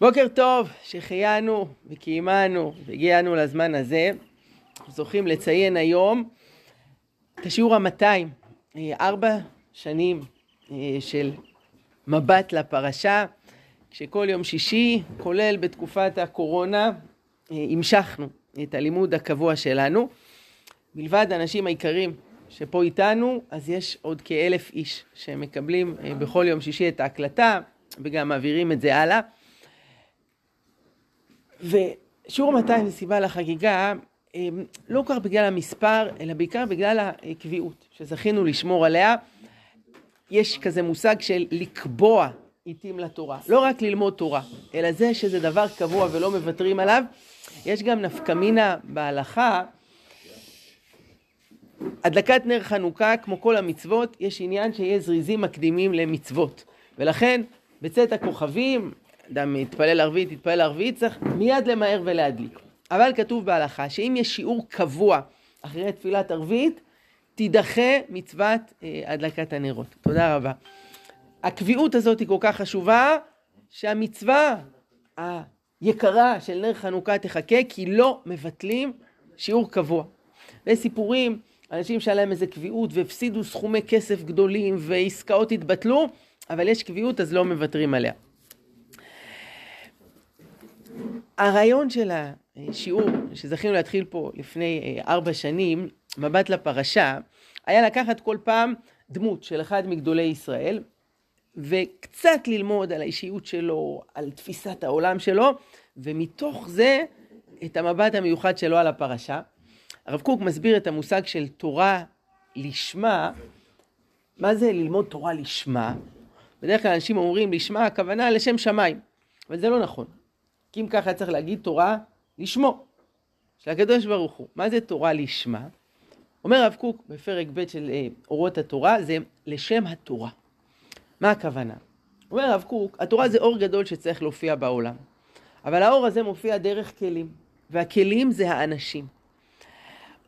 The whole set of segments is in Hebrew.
בוקר טוב, שהחיינו וקיימנו והגיענו לזמן הזה. אנחנו זוכים לציין היום את השיעור המאתיים, ארבע שנים אה, של מבט לפרשה, כשכל יום שישי, כולל בתקופת הקורונה, אה, המשכנו את הלימוד הקבוע שלנו. מלבד האנשים העיקריים שפה איתנו, אז יש עוד כאלף איש שמקבלים אה, בכל יום שישי את ההקלטה וגם מעבירים את זה הלאה. ושיעור 200 זה סיבה לחגיגה, אה, לא כל כך בגלל המספר, אלא בעיקר בגלל הקביעות שזכינו לשמור עליה. יש כזה מושג של לקבוע עיתים לתורה. לא רק ללמוד תורה, אלא זה שזה דבר קבוע ולא מוותרים עליו. יש גם נפקמינה בהלכה. הדלקת נר חנוכה, כמו כל המצוות, יש עניין שיהיה זריזים מקדימים למצוות. ולכן, בצאת הכוכבים, אדם יתפלל ערבית, יתפלל ערבית, צריך מיד למהר ולהדליק. אבל כתוב בהלכה שאם יש שיעור קבוע אחרי תפילת ערבית, תידחה מצוות אה, הדלקת הנרות. תודה רבה. הקביעות הזאת היא כל כך חשובה, שהמצווה היקרה של נר חנוכה תחכה, כי לא מבטלים שיעור קבוע. ויש סיפורים, אנשים שהיה להם איזה קביעות והפסידו סכומי כסף גדולים ועסקאות התבטלו, אבל יש קביעות אז לא מוותרים עליה. הרעיון של השיעור שזכינו להתחיל פה לפני אה, ארבע שנים, מבט לפרשה, היה לקחת כל פעם דמות של אחד מגדולי ישראל, וקצת ללמוד על האישיות שלו, על תפיסת העולם שלו, ומתוך זה את המבט המיוחד שלו על הפרשה. הרב קוק מסביר את המושג של תורה לשמה. מה זה ללמוד תורה לשמה? בדרך כלל אנשים אומרים לשמה הכוונה לשם שמיים, אבל זה לא נכון. כי אם ככה צריך להגיד תורה לשמו, של הקדוש ברוך הוא. מה זה תורה לשמה? אומר הרב קוק בפרק ב' של אה, אורות התורה, זה לשם התורה. מה הכוונה? אומר הרב קוק, התורה זה אור גדול שצריך להופיע בעולם. אבל האור הזה מופיע דרך כלים, והכלים זה האנשים.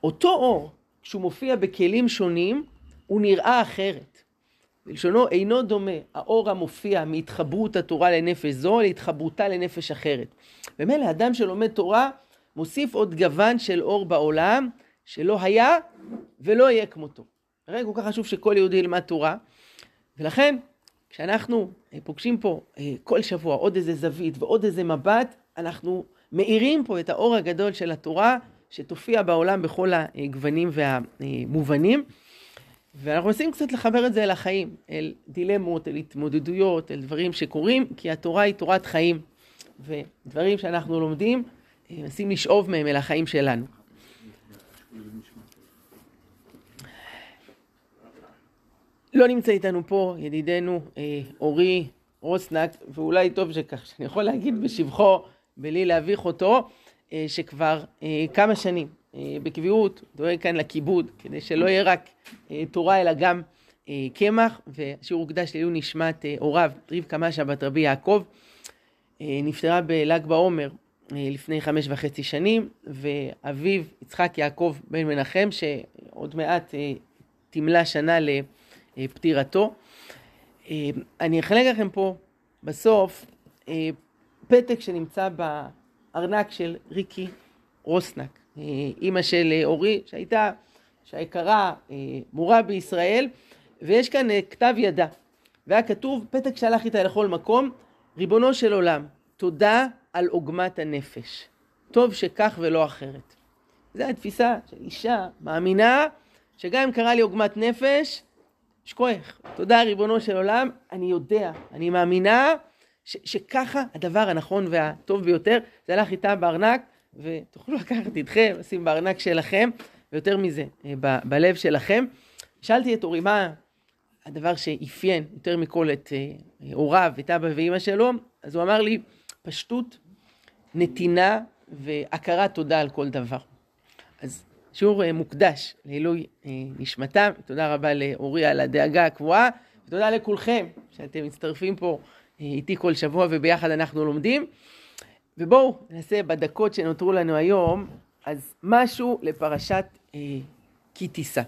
אותו אור, כשהוא מופיע בכלים שונים, הוא נראה אחרת. בלשונו אינו דומה האור המופיע מהתחברות התורה לנפש זו להתחברותה לנפש אחרת. ומילא אדם שלומד תורה מוסיף עוד גוון של אור בעולם שלא היה ולא יהיה כמותו. הרי כל כך חשוב שכל יהודי ילמד תורה, ולכן כשאנחנו אה, פוגשים פה אה, כל שבוע עוד איזה זווית ועוד איזה מבט, אנחנו מאירים פה את האור הגדול של התורה שתופיע בעולם בכל הגוונים והמובנים. ואנחנו מנסים קצת לחבר את זה אל החיים, אל דילמות, אל התמודדויות, אל דברים שקורים, כי התורה היא תורת חיים, ודברים שאנחנו לומדים, אה, מנסים לשאוב מהם אל החיים שלנו. לא נמצא איתנו פה ידידנו אה, אורי רוסנק, ואולי טוב שכך, שאני יכול להגיד בשבחו, בלי להביך אותו, אה, שכבר אה, כמה שנים בקביעות, דואג כאן לכיבוד, כדי שלא יהיה רק אה, תורה אלא גם אה, קמח, והשיעור הוקדש לעילוי נשמת הוריו, רבקה משה בת רבי יעקב, נפטרה בל"ג בעומר לפני חמש וחצי שנים, ואביו יצחק יעקב בן מנחם, שעוד מעט תמלא שנה לפטירתו. אני אחלק לכם פה בסוף פתק שנמצא בארנק של ריקי רוסנק. אה, אימא של אה, אורי, שהייתה, שהיקרה אה, מורה בישראל, ויש כאן כתב ידה. והיה כתוב, פתק שהלך איתה לכל מקום, ריבונו של עולם, תודה על עוגמת הנפש. טוב שכך ולא אחרת. זו התפיסה של אישה מאמינה, שגם אם קרה לי עוגמת נפש, שכוח. תודה ריבונו של עולם, אני יודע, אני מאמינה ש- שככה הדבר הנכון והטוב ביותר, זה הלך איתה בארנק, ותוכלו לקחת איתכם, לשים בארנק שלכם, ויותר מזה, אה, ב- בלב שלכם. שאלתי את אורי, מה הדבר שאפיין יותר מכל את אה, הוריו, את אבא ואימא שלו? אז הוא אמר לי, פשטות, נתינה והכרת תודה על כל דבר. אז שיעור אה, מוקדש לעילוי נשמתם. תודה רבה לאורי על הדאגה הקבועה, ותודה לכולכם שאתם מצטרפים פה איתי כל שבוע וביחד אנחנו לומדים. ובואו נעשה בדקות שנותרו לנו היום, אז משהו לפרשת אה, כי תישא.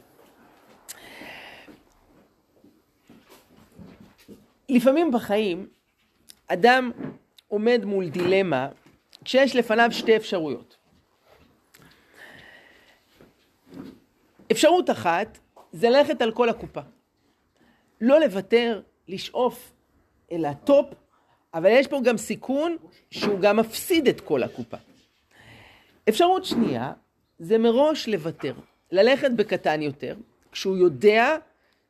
לפעמים בחיים אדם עומד מול דילמה כשיש לפניו שתי אפשרויות. אפשרות אחת זה ללכת על כל הקופה. לא לוותר, לשאוף אל הטופ, אבל יש פה גם סיכון שהוא גם מפסיד את כל הקופה. אפשרות שנייה זה מראש לוותר, ללכת בקטן יותר, כשהוא יודע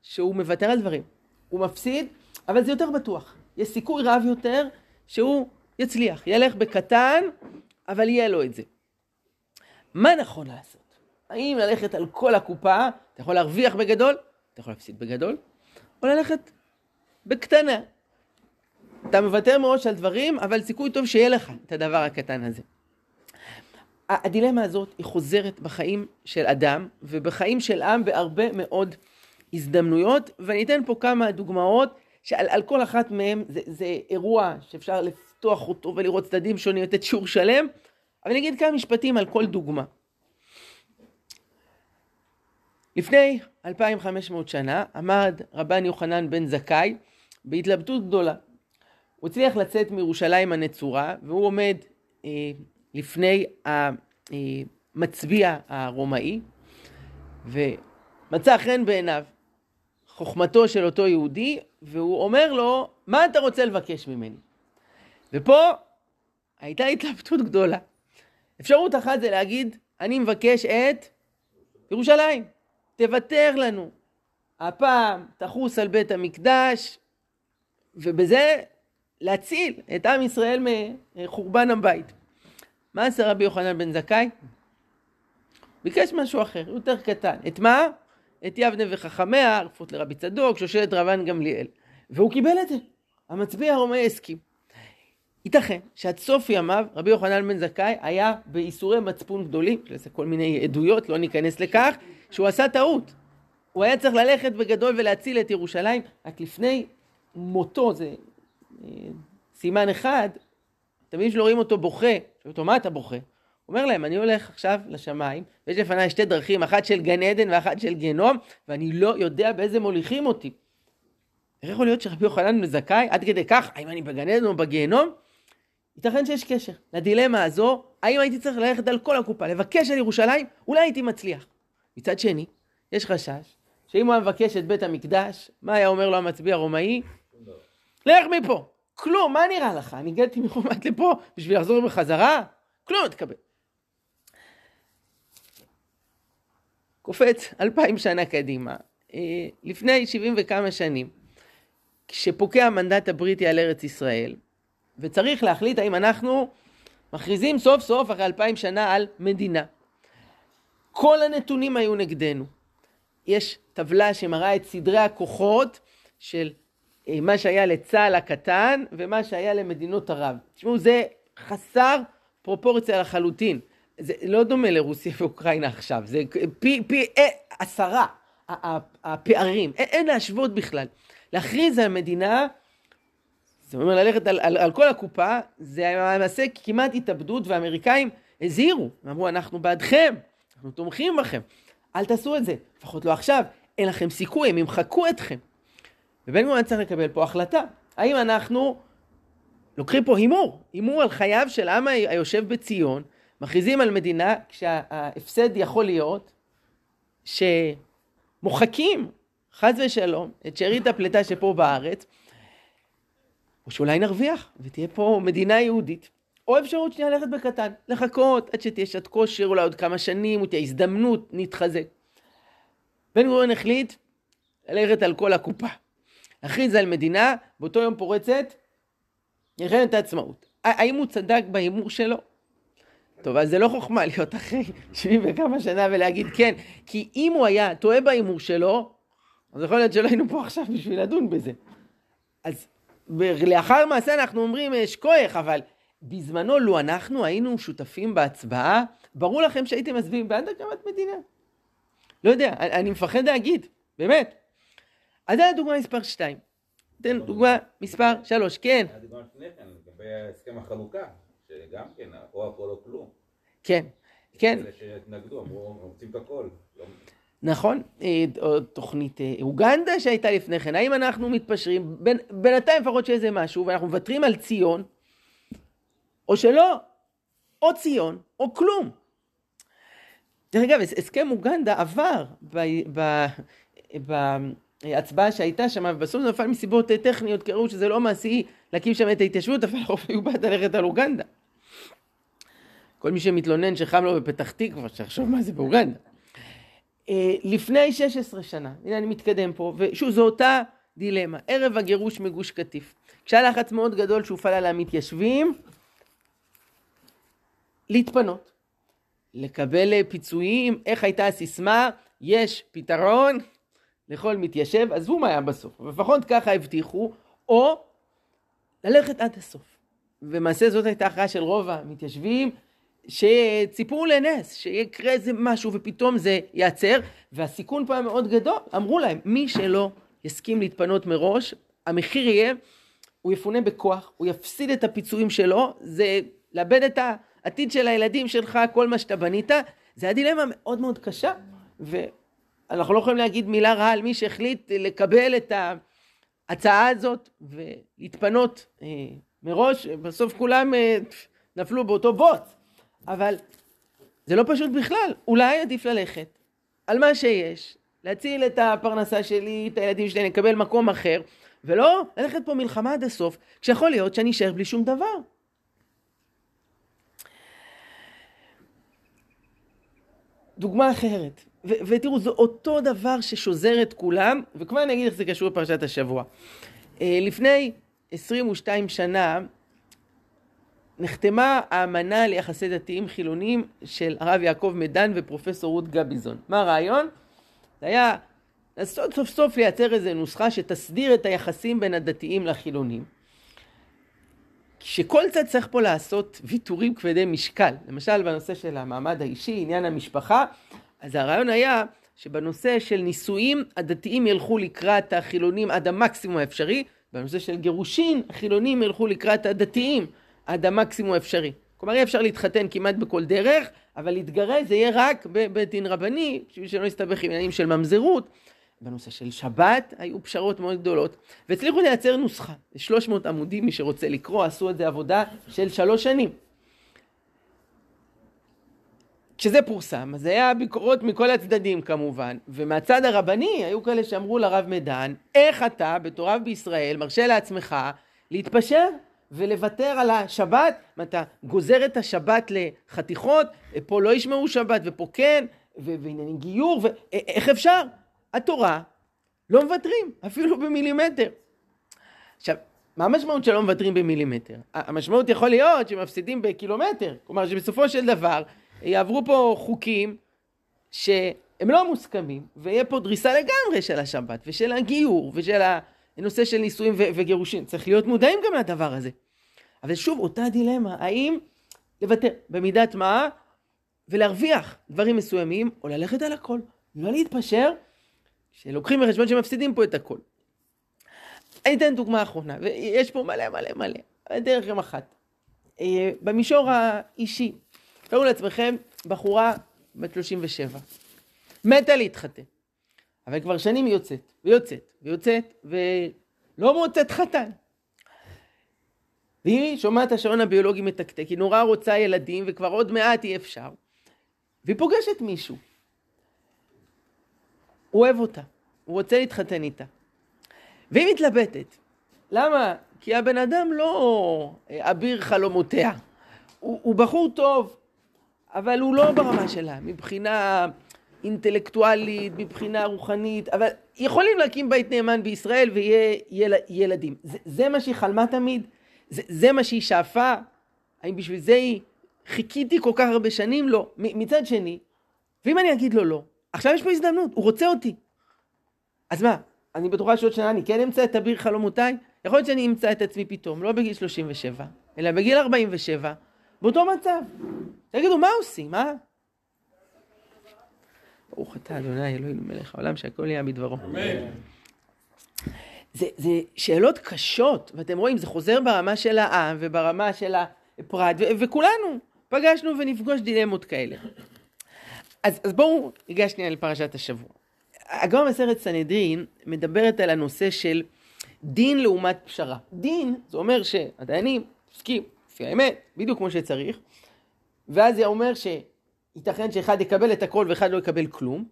שהוא מוותר על דברים. הוא מפסיד, אבל זה יותר בטוח. יש סיכוי רב יותר שהוא יצליח, ילך בקטן, אבל יהיה לו את זה. מה נכון לעשות? האם ללכת על כל הקופה, אתה יכול להרוויח בגדול, אתה יכול להפסיד בגדול, או ללכת בקטנה. אתה מוותר מראש על דברים, אבל סיכוי טוב שיהיה לך את הדבר הקטן הזה. הדילמה הזאת היא חוזרת בחיים של אדם ובחיים של עם בהרבה מאוד הזדמנויות, ואני אתן פה כמה דוגמאות שעל כל אחת מהן זה, זה אירוע שאפשר לפתוח אותו ולראות צדדים שונים, לתת שיעור שלם, אבל אני אגיד כמה משפטים על כל דוגמה. לפני 2,500 שנה עמד רבן יוחנן בן זכאי בהתלבטות גדולה. הוא הצליח לצאת מירושלים הנצורה והוא עומד אה, לפני המצביע הרומאי ומצא חן בעיניו חוכמתו של אותו יהודי והוא אומר לו מה אתה רוצה לבקש ממני? ופה הייתה התלבטות גדולה. אפשרות אחת זה להגיד אני מבקש את ירושלים תוותר לנו. הפעם תחוס על בית המקדש, ובזה להציל את עם ישראל מחורבן הבית. מה עשה רבי יוחנן בן זכאי? ביקש משהו אחר, יותר קטן. את מה? את יבנה וחכמיה, ערפות לרבי צדוק, שושלת רבן גמליאל. והוא קיבל את זה. המצביע הרומאי הסכים. ייתכן שעד סוף ימיו רבי יוחנן בן זכאי היה בייסורי מצפון גדולים, יש לזה כל מיני עדויות, לא ניכנס לכך, שהוא עשה טעות. הוא היה צריך ללכת בגדול ולהציל את ירושלים, רק לפני מותו, זה סימן אחד, תמיד שלא רואים אותו בוכה, שואלים אותו, מה אתה בוכה? הוא אומר להם, אני הולך עכשיו לשמיים, ויש לפניי שתי דרכים, אחת של גן עדן ואחת של גיהנום, ואני לא יודע באיזה מוליכים אותי. איך יכול להיות שרבי יוחנן זכאי עד כדי כך, האם אני בגן עדן או בגיהנום? ייתכן שיש קשר לדילמה הזו, האם הייתי צריך ללכת על כל הקופה, לבקש על ירושלים, אולי הייתי מצליח. מצד שני, יש חשש שאם הוא היה מבקש את בית המקדש, מה היה אומר לו המצביע הרומאי? לך מפה. כלום, מה נראה לך? אני הגעתי מחומת לפה בשביל לחזור בחזרה? כלום תקבל. קופץ אלפיים שנה קדימה, אה, לפני שבעים וכמה שנים, כשפוקע המנדט הבריטי על ארץ ישראל, וצריך להחליט האם אנחנו מכריזים סוף סוף אחרי אלפיים שנה על מדינה. כל הנתונים היו נגדנו. יש טבלה שמראה את סדרי הכוחות של מה שהיה לצה"ל הקטן ומה שהיה למדינות ערב. תשמעו, זה חסר פרופורציה לחלוטין. זה לא דומה לרוסיה ואוקראינה עכשיו, זה פי, פי אה, עשרה הפערים, אין, אין להשוות בכלל. להכריז על מדינה, זאת אומרת ללכת על, על, על כל הקופה, זה למעשה כמעט התאבדות, והאמריקאים הזהירו, אמרו אנחנו בעדכם, אנחנו תומכים בכם. אל תעשו את זה, לפחות לא עכשיו, אין לכם סיכוי, הם ימחקו אתכם. ובן גוריון צריך לקבל פה החלטה. האם אנחנו לוקחים פה הימור, הימור על חייו של העם היושב בציון, מכריזים על מדינה כשההפסד יכול להיות שמוחקים, חס ושלום, את שארית הפליטה שפה בארץ, או שאולי נרוויח ותהיה פה מדינה יהודית. או אפשרות שנייה ללכת בקטן, לחכות עד שתהיה שעת כושר, אולי עוד כמה שנים, או תהיה הזדמנות, נתחזק. בן גוריון החליט ללכת על כל הקופה. הכריז על מדינה, באותו יום פורצת מלחמת העצמאות. האם הוא צדק בהימור שלו? טוב, אז זה לא חוכמה להיות אחרי 70 וכמה שנה ולהגיד כן, כי אם הוא היה טועה בהימור שלו, אז יכול להיות שלא היינו פה עכשיו בשביל לדון בזה. אז לאחר מעשה אנחנו אומרים שכוח, אבל בזמנו, לו אנחנו היינו שותפים בהצבעה, ברור לכם שהייתם מצביעים בעד הקמת מדינה. לא יודע, אני מפחד להגיד, באמת. אז זה הדוגמה מספר 2. תן דוגמה מספר 3, כן. הדוגמה לפני כן, לגבי הסכם החלוקה, שגם כן, או הכל או כלום. כן, כן. אלה שהתנגדו, אמרו, רוצים את הכל. לא נכון, אה, תוכנית אה, אוגנדה שהייתה לפני כן, האם אנחנו מתפשרים, בינתיים לפחות איזה משהו, ואנחנו מוותרים על ציון, או שלא, או ציון, או כלום. דרך אגב, הסכם אוגנדה עבר בהצבעה שהייתה שם, ובסוף זה נפל מסיבות טכניות, כי ראו שזה לא מעשי להקים שם את ההתיישבות, אבל הרוב היו בעד ללכת על אוגנדה. כל מי שמתלונן שחם לו בפתח תקווה, שיחשוב מה זה באוגנדה. אה, לפני 16 שנה, הנה אני מתקדם פה, ושוב זו אותה דילמה, ערב הגירוש מגוש קטיף. כשהיה לחץ מאוד גדול שהופעל על המתיישבים, להתפנות, לקבל פיצויים, איך הייתה הסיסמה, יש פתרון לכל מתיישב, עזבו מה היה בסוף, לפחות ככה הבטיחו, או ללכת עד הסוף. ומעשה זאת הייתה הכרעה של רוב המתיישבים, שציפו לנס, שיקרה איזה משהו ופתאום זה ייעצר, והסיכון פה היה מאוד גדול. אמרו להם, מי שלא יסכים להתפנות מראש, המחיר יהיה, הוא יפונה בכוח, הוא יפסיד את הפיצויים שלו, זה לאבד את העתיד של הילדים שלך, כל מה שאתה בנית, זה היה דילמה מאוד מאוד קשה, ואנחנו לא יכולים להגיד מילה רעה על מי שהחליט לקבל את ההצעה הזאת ולהתפנות אה, מראש, בסוף כולם אה, נפלו באותו בוץ. אבל זה לא פשוט בכלל, אולי עדיף ללכת על מה שיש, להציל את הפרנסה שלי, את הילדים שלי, לקבל מקום אחר, ולא ללכת פה מלחמה עד הסוף, כשיכול להיות שאני אשאר בלי שום דבר. דוגמה אחרת, ו- ותראו, זה אותו דבר ששוזר את כולם, וכבר אני אגיד איך זה קשור לפרשת השבוע. אה, לפני 22 שנה, נחתמה האמנה ליחסי דתיים חילונים של הרב יעקב מדן ופרופסור רות גביזון. מה הרעיון? זה היה לנסות סוף סוף לייצר איזו נוסחה שתסדיר את היחסים בין הדתיים לחילונים. שכל צד צריך פה לעשות ויתורים כבדי משקל, למשל בנושא של המעמד האישי, עניין המשפחה, אז הרעיון היה שבנושא של נישואים הדתיים ילכו לקראת החילונים עד המקסימום האפשרי, בנושא של גירושין החילונים ילכו לקראת הדתיים עד המקסימום האפשרי. כלומר אי אפשר להתחתן כמעט בכל דרך, אבל להתגרש זה יהיה רק בבית דין רבני, בשביל שלא יסתבך עם עניינים של ממזרות. בנושא של שבת היו פשרות מאוד גדולות, והצליחו לייצר נוסחה. 300 עמודים, מי שרוצה לקרוא, עשו את זה עבודה של שלוש שנים. כשזה פורסם, אז היה ביקורות מכל הצדדים כמובן, ומהצד הרבני היו כאלה שאמרו לרב מדן, איך אתה, בתור רב בישראל, מרשה לעצמך להתפשר ולוותר על השבת, אתה גוזר את השבת לחתיכות, פה לא ישמעו שבת ופה כן, ועניינים גיור, ואיך אפשר? התורה לא מוותרים, אפילו במילימטר. עכשיו, מה המשמעות שלא מוותרים במילימטר? המשמעות יכול להיות שמפסידים בקילומטר, כלומר שבסופו של דבר יעברו פה חוקים שהם לא מוסכמים, ויהיה פה דריסה לגמרי של השבת ושל הגיור ושל הנושא של נישואים וגירושים. צריך להיות מודעים גם לדבר הזה. אבל שוב, אותה דילמה, האם לוותר במידת מה ולהרוויח דברים מסוימים, או ללכת על הכל, לא להתפשר, שלוקחים בחשבון שמפסידים פה את הכל. אני אתן דוגמה אחרונה, ויש פה מלא מלא מלא, דרך גם אחת. אה, במישור האישי, תראו לעצמכם בחורה בת 37, מתה להתחתן, אבל כבר שנים היא יוצאת, ויוצאת, ויוצאת, ולא מוצאת חתן. והיא שומעת השעון הביולוגי מתקתק, היא נורא רוצה ילדים וכבר עוד מעט אי אפשר. והיא פוגשת מישהו. הוא אוהב אותה, הוא רוצה להתחתן איתה. והיא מתלבטת. למה? כי הבן אדם לא אביר חלומותיה. הוא, הוא בחור טוב, אבל הוא לא ברמה שלה, מבחינה אינטלקטואלית, מבחינה רוחנית, אבל יכולים להקים בית נאמן בישראל ויהיה יל, ילדים. זה, זה מה שהיא חלמה תמיד? זה, זה מה שהיא שאפה? האם בשביל זה היא... חיכיתי כל כך הרבה שנים? לא. מצד שני, ואם אני אגיד לו לא, עכשיו יש פה הזדמנות, הוא רוצה אותי. אז מה, אני בטוחה שעוד שנה אני כן אמצא את אביר חלומותיי? יכול להיות שאני אמצא את עצמי פתאום, לא בגיל 37, אלא בגיל 47, באותו מצב. תגידו, מה עושים, אה? ברוך אתה אדוני אלוהינו מלך העולם שהכל יהיה בדברו. אמן. זה, זה שאלות קשות, ואתם רואים, זה חוזר ברמה של העם וברמה של הפרט, ו- וכולנו פגשנו ונפגוש דילמות כאלה. אז, אז בואו ניגש שנייה לפרשת השבוע. הגמרא מסרת סנהדרין מדברת על הנושא של דין לעומת פשרה. דין, זה אומר שהדיינים עוסקים לפי האמת, בדיוק כמו שצריך, ואז זה אומר שייתכן שאחד יקבל את הכל ואחד לא יקבל כלום,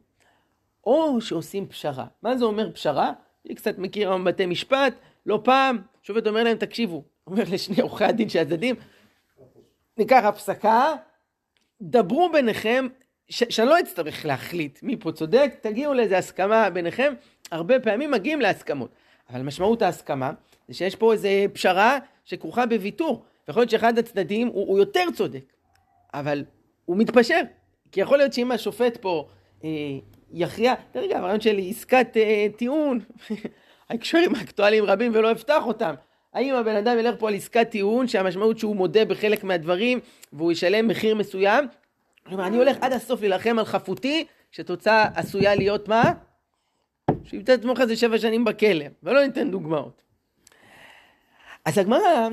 או שעושים פשרה. מה זה אומר פשרה? אני קצת מכיר היום בתי משפט, לא פעם, שופט אומר להם, תקשיבו, אומר לשני עורכי הדין של הצדדים, ניקח הפסקה, דברו ביניכם, ש- שאני לא אצטרך להחליט מי פה צודק, תגיעו לאיזה הסכמה ביניכם, הרבה פעמים מגיעים להסכמות. אבל משמעות ההסכמה זה שיש פה איזה פשרה שכרוכה בוויתור. ויכול להיות שאחד הצדדים הוא, הוא יותר צודק, אבל הוא מתפשר. כי יכול להיות שאם השופט פה אה, יכריע, אגב, הרעיון של עסקת אה, טיעון, ההקשרים האקטואליים רבים ולא אפתח אותם. האם הבן אדם ילך פה על עסקת טיעון שהמשמעות שהוא מודה בחלק מהדברים והוא ישלם מחיר מסוים? כלומר, אני הולך עד הסוף להילחם על חפותי, שתוצאה עשויה להיות מה? שימצא את עצמך איזה שבע שנים בכלא, ולא ניתן דוגמאות. אז הגמרא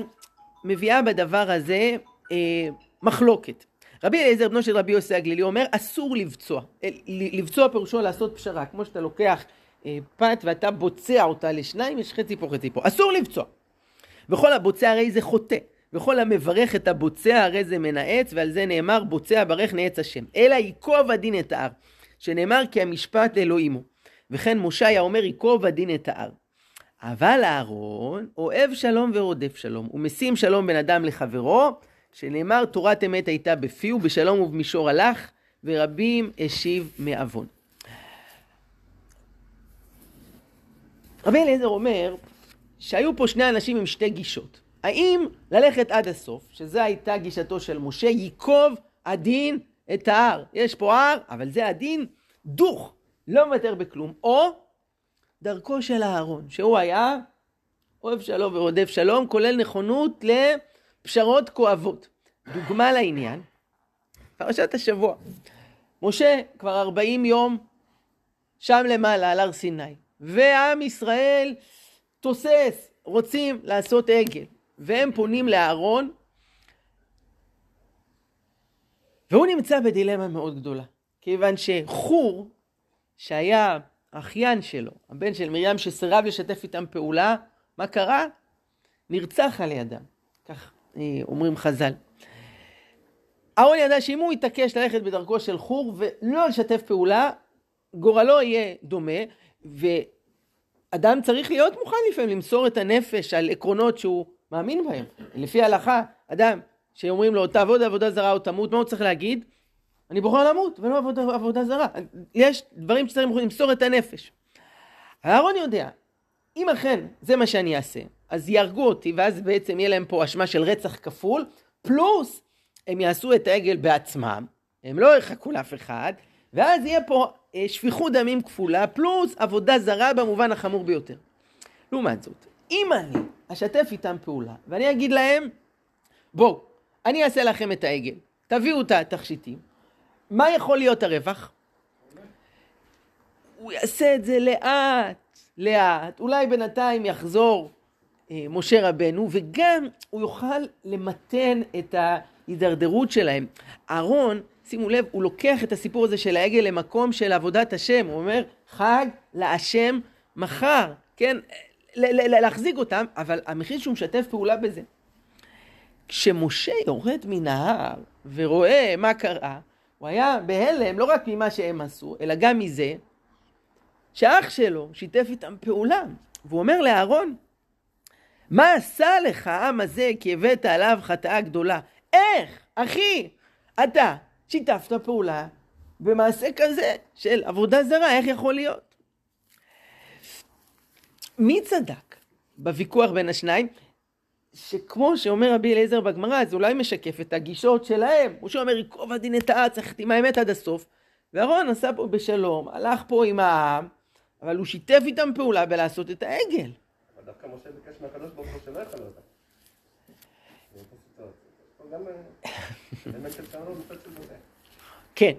מביאה בדבר הזה אה, מחלוקת. רבי אליעזר בנו של רבי יוסי הגלילי אומר אסור לבצוע. אה, לבצוע פירושו לעשות פשרה, כמו שאתה לוקח אה, פת ואתה בוצע אותה לשניים, יש חצי פה חצי פה. אסור לבצוע. וכל הבוצע הרי זה חוטא. וכל המברך את הבוצע הרי זה מנאץ, ועל זה נאמר בוצע ברך נעץ השם. אלא ייקוב הדין את ההר, שנאמר כי המשפט לאלוהים הוא. וכן משה אומר ייקוב הדין את ההר. אבל אהרון אוהב שלום ורודף שלום, הוא משים שלום בין אדם לחברו, שנאמר תורת אמת הייתה בפיו, בשלום ובמישור הלך, ורבים השיב מעוון. רבי אליעזר אומר שהיו פה שני אנשים עם שתי גישות. האם ללכת עד הסוף, שזו הייתה גישתו של משה, ייקוב הדין את ההר. יש פה הר, אבל זה הדין דוך, לא מוותר בכלום. או דרכו של אהרון, שהוא היה אוהב שלום ורודף שלום, כולל נכונות לפשרות כואבות. דוגמה לעניין, פרשת השבוע. משה כבר 40 יום שם למעלה על הר סיני, ועם ישראל תוסס, רוצים לעשות עגל, והם פונים לאהרון, והוא נמצא בדילמה מאוד גדולה, כיוון שחור, שהיה אחיין שלו, הבן של מרים שסירב לשתף איתם פעולה, מה קרה? נרצח על ידם, כך אה, אומרים חז"ל. אהרון ידע שאם הוא יתעקש ללכת בדרכו של חור ולא לשתף פעולה, גורלו יהיה דומה, ואדם צריך להיות מוכן לפעמים למסור את הנפש על עקרונות שהוא מאמין בהם. לפי ההלכה, אדם שאומרים לו תעבוד עבודה זרה או תמות, מה הוא צריך להגיד? אני בוחר למות ולא עבודה, עבודה זרה. יש דברים שצריך למסור את הנפש. אהרון יודע, אם אכן זה מה שאני אעשה, אז יהרגו אותי ואז בעצם יהיה להם פה אשמה של רצח כפול, פלוס הם יעשו את העגל בעצמם, הם לא יחכו לאף אחד, ואז יהיה פה אה, שפיכות דמים כפולה, פלוס עבודה זרה במובן החמור ביותר. לעומת זאת, אם אני אשתף איתם פעולה, ואני אגיד להם, בואו, אני אעשה לכם את העגל, תביאו את התכשיטים, מה יכול להיות הרווח? הוא יעשה את זה לאט, לאט, אולי בינתיים יחזור אה, משה רבנו, וגם הוא יוכל למתן את ההידרדרות שלהם. אהרון, שימו לב, הוא לוקח את הסיפור הזה של העגל למקום של עבודת השם, הוא אומר, חג להשם מחר, כן? להחזיק אותם, אבל המחיר שהוא משתף פעולה בזה. כשמשה יורד מן ההר ורואה מה קרה, הוא היה בהלם לא רק ממה שהם עשו, אלא גם מזה שאח שלו שיתף איתם פעולה. והוא אומר לאהרון, מה עשה לך העם הזה כי הבאת עליו חטאה גדולה? איך, אחי, אתה שיתפת פעולה במעשה כזה של עבודה זרה, איך יכול להיות? מי צדק בוויכוח בין השניים? שכמו שאומר רבי אליעזר בגמרא, זה אולי משקף את הגישות שלהם. הוא שאומר, ייקוב הדין את הארץ, צריך עם האמת עד הסוף. ואהרון עשה פה בשלום, הלך פה עם העם, אבל הוא שיתף איתם פעולה בלעשות את העגל. אבל דווקא משה ביקש מהקדוש ברוך הוא שלא יחלל אותם. כן.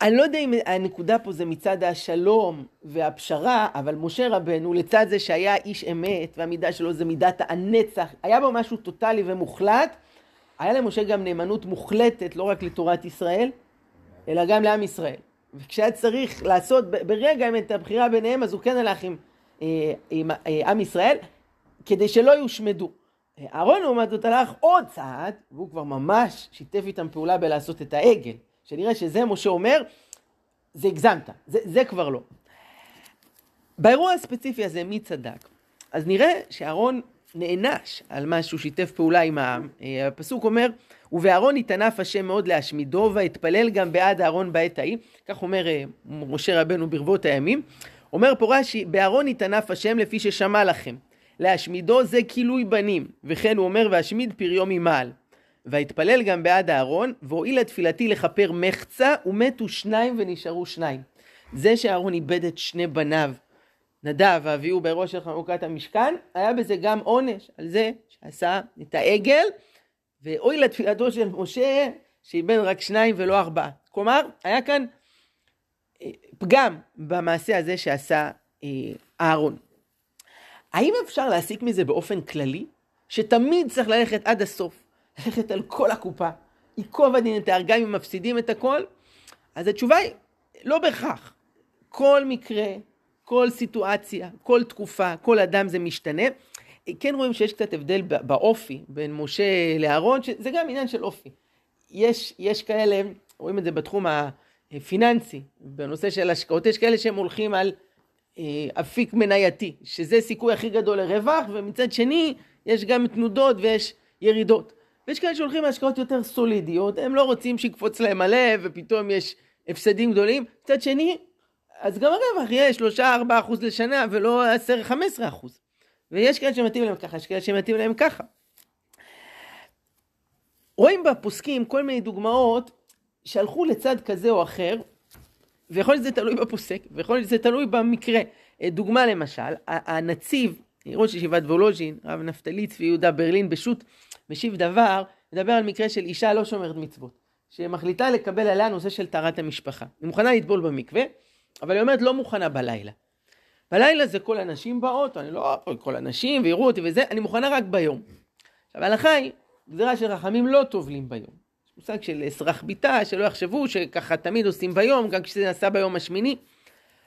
אני לא יודע אם הנקודה פה זה מצד השלום והפשרה, אבל משה רבנו, לצד זה שהיה איש אמת, והמידה שלו זה מידת הנצח, היה בו משהו טוטאלי ומוחלט, היה למשה גם נאמנות מוחלטת, לא רק לתורת ישראל, אלא גם לעם ישראל. וכשהיה צריך לעשות ברגע האמת את הבחירה ביניהם, אז הוא כן הלך עם, אה, עם, עם אה, עם ישראל, כדי שלא יושמדו. אהרון לעומת זאת הלך עוד צעד, והוא כבר ממש שיתף איתם פעולה בלעשות את העגל. שנראה שזה משה אומר, זה הגזמת, זה, זה כבר לא. באירוע הספציפי הזה, מי צדק? אז נראה שאהרון נענש על מה שהוא שיתף פעולה עם העם. אה, הפסוק אומר, ובאהרון התענף השם מאוד להשמידו, ואתפלל גם בעד אהרון בעת ההיא. כך אומר אה, משה רבנו ברבות הימים. אומר פה רש"י, באהרון התענף השם לפי ששמע לכם. להשמידו זה כילוי בנים, וכן הוא אומר, והשמיד פריו ממעל. ואתפלל גם בעד אהרון, והואיל לתפילתי לכפר מחצה, ומתו שניים ונשארו שניים. זה שאהרון איבד את שני בניו, נדב ואביהו באירוע של חנוכת המשכן, היה בזה גם עונש על זה שעשה את העגל, והואיל לתפילתו של משה, שאיבד רק שניים ולא ארבעה. כלומר, היה כאן אה, פגם במעשה הזה שעשה אה, אהרון. האם אפשר להסיק מזה באופן כללי, שתמיד צריך ללכת עד הסוף, ללכת על כל הקופה, ייקוב הדין את ההר, גם אם מפסידים את הכל? אז התשובה היא, לא בהכרח. כל מקרה, כל סיטואציה, כל תקופה, כל אדם זה משתנה. כן רואים שיש קצת הבדל באופי בין משה לאהרון, שזה גם עניין של אופי. יש, יש כאלה, רואים את זה בתחום הפיננסי, בנושא של השקעות, יש כאלה שהם הולכים על אה, אפיק מנייתי, שזה סיכוי הכי גדול לרווח, ומצד שני יש גם תנודות ויש ירידות. ויש כאלה שהולכים להשקעות יותר סולידיות, הם לא רוצים שיקפוץ להם הלב ופתאום יש הפסדים גדולים. מצד שני, אז גם הרווח יהיה 3-4 אחוז לשנה ולא 10-15 אחוז. ויש כאלה שמתאים להם ככה, יש כאלה שמתאים להם ככה. רואים בפוסקים כל מיני דוגמאות שהלכו לצד כזה או אחר, ויכול להיות שזה תלוי בפוסק, ויכול להיות שזה תלוי במקרה. דוגמה למשל, הנציב, ראש ישיבת וולוז'ין, רב נפתלי צבי יהודה ברלין בשו"ת משיב דבר, מדבר על מקרה של אישה לא שומרת מצוות, שמחליטה לקבל עליה נושא של טהרת המשפחה. היא מוכנה לטבול במקווה, אבל היא אומרת לא מוכנה בלילה. בלילה זה כל הנשים באות, אני לא כל הנשים ויראו אותי וזה, אני מוכנה רק ביום. עכשיו ההלכה היא, גזירה של רחמים לא טובלים ביום. יש מושג של אסרח ביתה, שלא יחשבו שככה תמיד עושים ביום, גם כשזה נעשה ביום השמיני.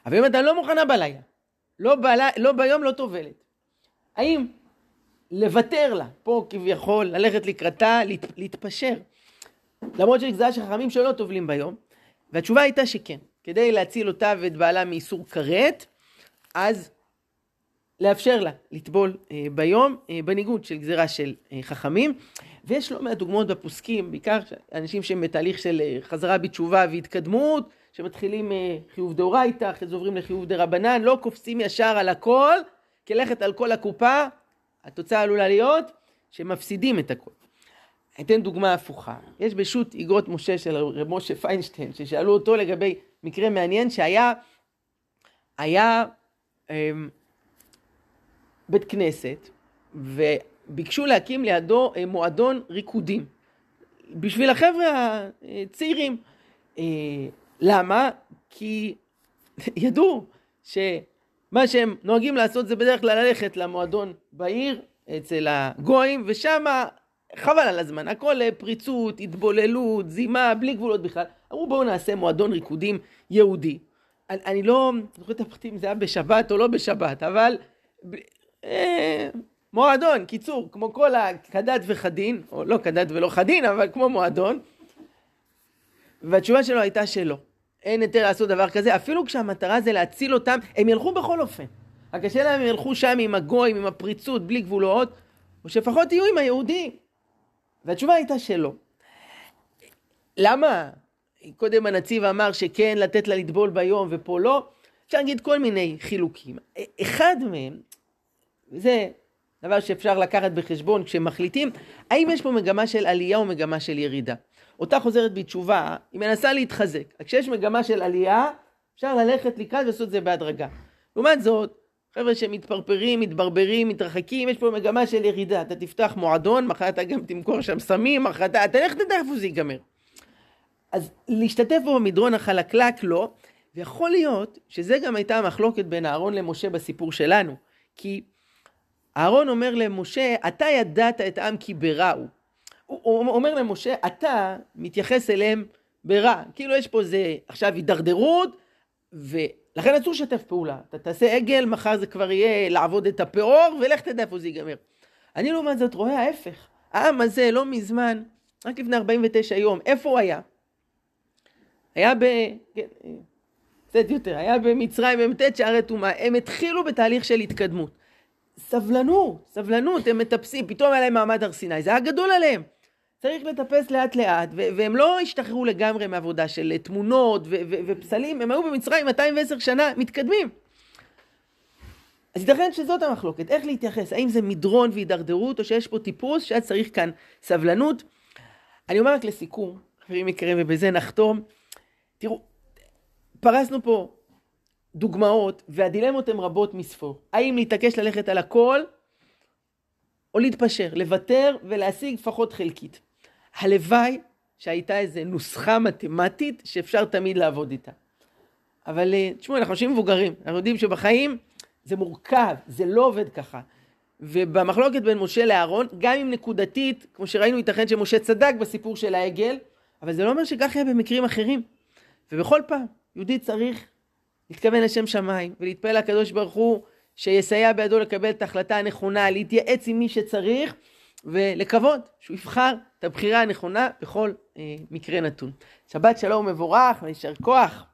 אבל אם אתה לא מוכנה בלילה, לא, בלי, לא ביום לא טובלת. האם לוותר לה, פה כביכול, ללכת לקראתה, להת, להתפשר. למרות שיש גזירה של חכמים שלא טובלים ביום, והתשובה הייתה שכן. כדי להציל אותה ואת בעלה מאיסור כרת, אז לאפשר לה לטבול אה, ביום, אה, בניגוד של גזירה של אה, חכמים. ויש לא מעט דוגמאות בפוסקים, בעיקר אנשים שהם בתהליך של אה, חזרה בתשובה והתקדמות, שמתחילים אה, חיוב דאורייתא, אחרי זה עוברים לחיוב דרבנן, לא קופצים ישר על הכל, כי ללכת על כל הקופה, התוצאה עלולה להיות שמפסידים את הכל. אתן דוגמה הפוכה. יש בשו"ת איגרות משה של רב משה פיינשטיין, ששאלו אותו לגבי מקרה מעניין שהיה היה אמ, בית כנסת, וביקשו להקים לידו אה, מועדון ריקודים, בשביל החבר'ה הצעירים. אה, למה? כי ידעו שמה שהם נוהגים לעשות זה בדרך כלל ללכת למועדון בעיר, אצל הגויים, ושם חבל על הזמן, הכל פריצות, התבוללות, זימה, בלי גבולות בכלל. אמרו בואו נעשה מועדון ריקודים יהודי. אני, אני לא זוכר את הפרטים אם זה היה בשבת או לא בשבת, אבל אה, מועדון, קיצור, כמו כל הכדת וחדין, או לא כדת ולא חדין, אבל כמו מועדון. והתשובה שלו הייתה שלא. אין היתר לעשות דבר כזה, אפילו כשהמטרה זה להציל אותם, הם ילכו בכל אופן. רק השאלה אם הם ילכו שם עם הגויים, עם הפריצות, בלי גבולות, או שלפחות יהיו עם היהודים. והתשובה הייתה שלא. למה? קודם הנציב אמר שכן לתת לה לטבול ביום ופה לא. אפשר להגיד כל מיני חילוקים. אחד מהם, וזה דבר שאפשר לקחת בחשבון כשמחליטים, האם יש פה מגמה של עלייה או מגמה של ירידה. אותה חוזרת בתשובה, היא מנסה להתחזק. כשיש מגמה של עלייה, אפשר ללכת לקראת ולעשות את זה בהדרגה. לעומת זאת, חבר'ה שמתפרפרים, מתברברים, מתרחקים, יש פה מגמה של ירידה. אתה תפתח מועדון, מחר אתה גם תמכור שם סמים, מחר אתה... אתה לך תדע איפה זה ייגמר. אז להשתתף בו במדרון החלקלק לא, ויכול להיות שזה גם הייתה המחלוקת בין אהרון למשה בסיפור שלנו. כי אהרון אומר למשה, אתה ידעת את העם כי ברע הוא. הוא אומר למשה, אתה מתייחס אליהם ברע. כאילו יש פה איזה עכשיו הידרדרות, ולכן אסור לשתף פעולה. אתה תעשה עגל, מחר זה כבר יהיה לעבוד את הפאור, ולך תדע איפה זה ייגמר. אני לעומת זאת רואה ההפך. העם הזה לא מזמן, רק לפני 49 יום, איפה הוא היה? היה ב... כן, קצת יותר, היה במצרים, במ"ט שערי טומאה, הם התחילו בתהליך של התקדמות. סבלנות, סבלנות, הם מטפסים, פתאום היה להם מעמד הר סיני, זה היה גדול עליהם. צריך לטפס לאט לאט, והם לא השתחררו לגמרי מעבודה של תמונות ופסלים, הם היו במצרים 210 שנה, מתקדמים. אז ייתכן שזאת המחלוקת, איך להתייחס, האם זה מדרון והידרדרות, או שיש פה טיפוס שהיה צריך כאן סבלנות. אני אומר רק לסיכום, חברים יקרים, ובזה נחתום. תראו, פרסנו פה דוגמאות, והדילמות הן רבות מספור. האם להתעקש ללכת על הכל, או להתפשר, לוותר ולהשיג לפחות חלקית. הלוואי שהייתה איזו נוסחה מתמטית שאפשר תמיד לעבוד איתה. אבל אה, תשמעו, אנחנו אנשים מבוגרים, אנחנו יודעים שבחיים זה מורכב, זה לא עובד ככה. ובמחלוקת בין משה לאהרון, גם אם נקודתית, כמו שראינו, ייתכן שמשה צדק בסיפור של העגל, אבל זה לא אומר שכך יהיה במקרים אחרים. ובכל פעם, יהודי צריך להתכוון לשם שמיים, ולהתפלל לקדוש ברוך הוא שיסייע בידו לקבל את ההחלטה הנכונה, להתייעץ עם מי שצריך, ולקוות שהוא יבחר את הבחירה הנכונה בכל אה, מקרה נתון. שבת שלום ומבורך, ויישר כוח.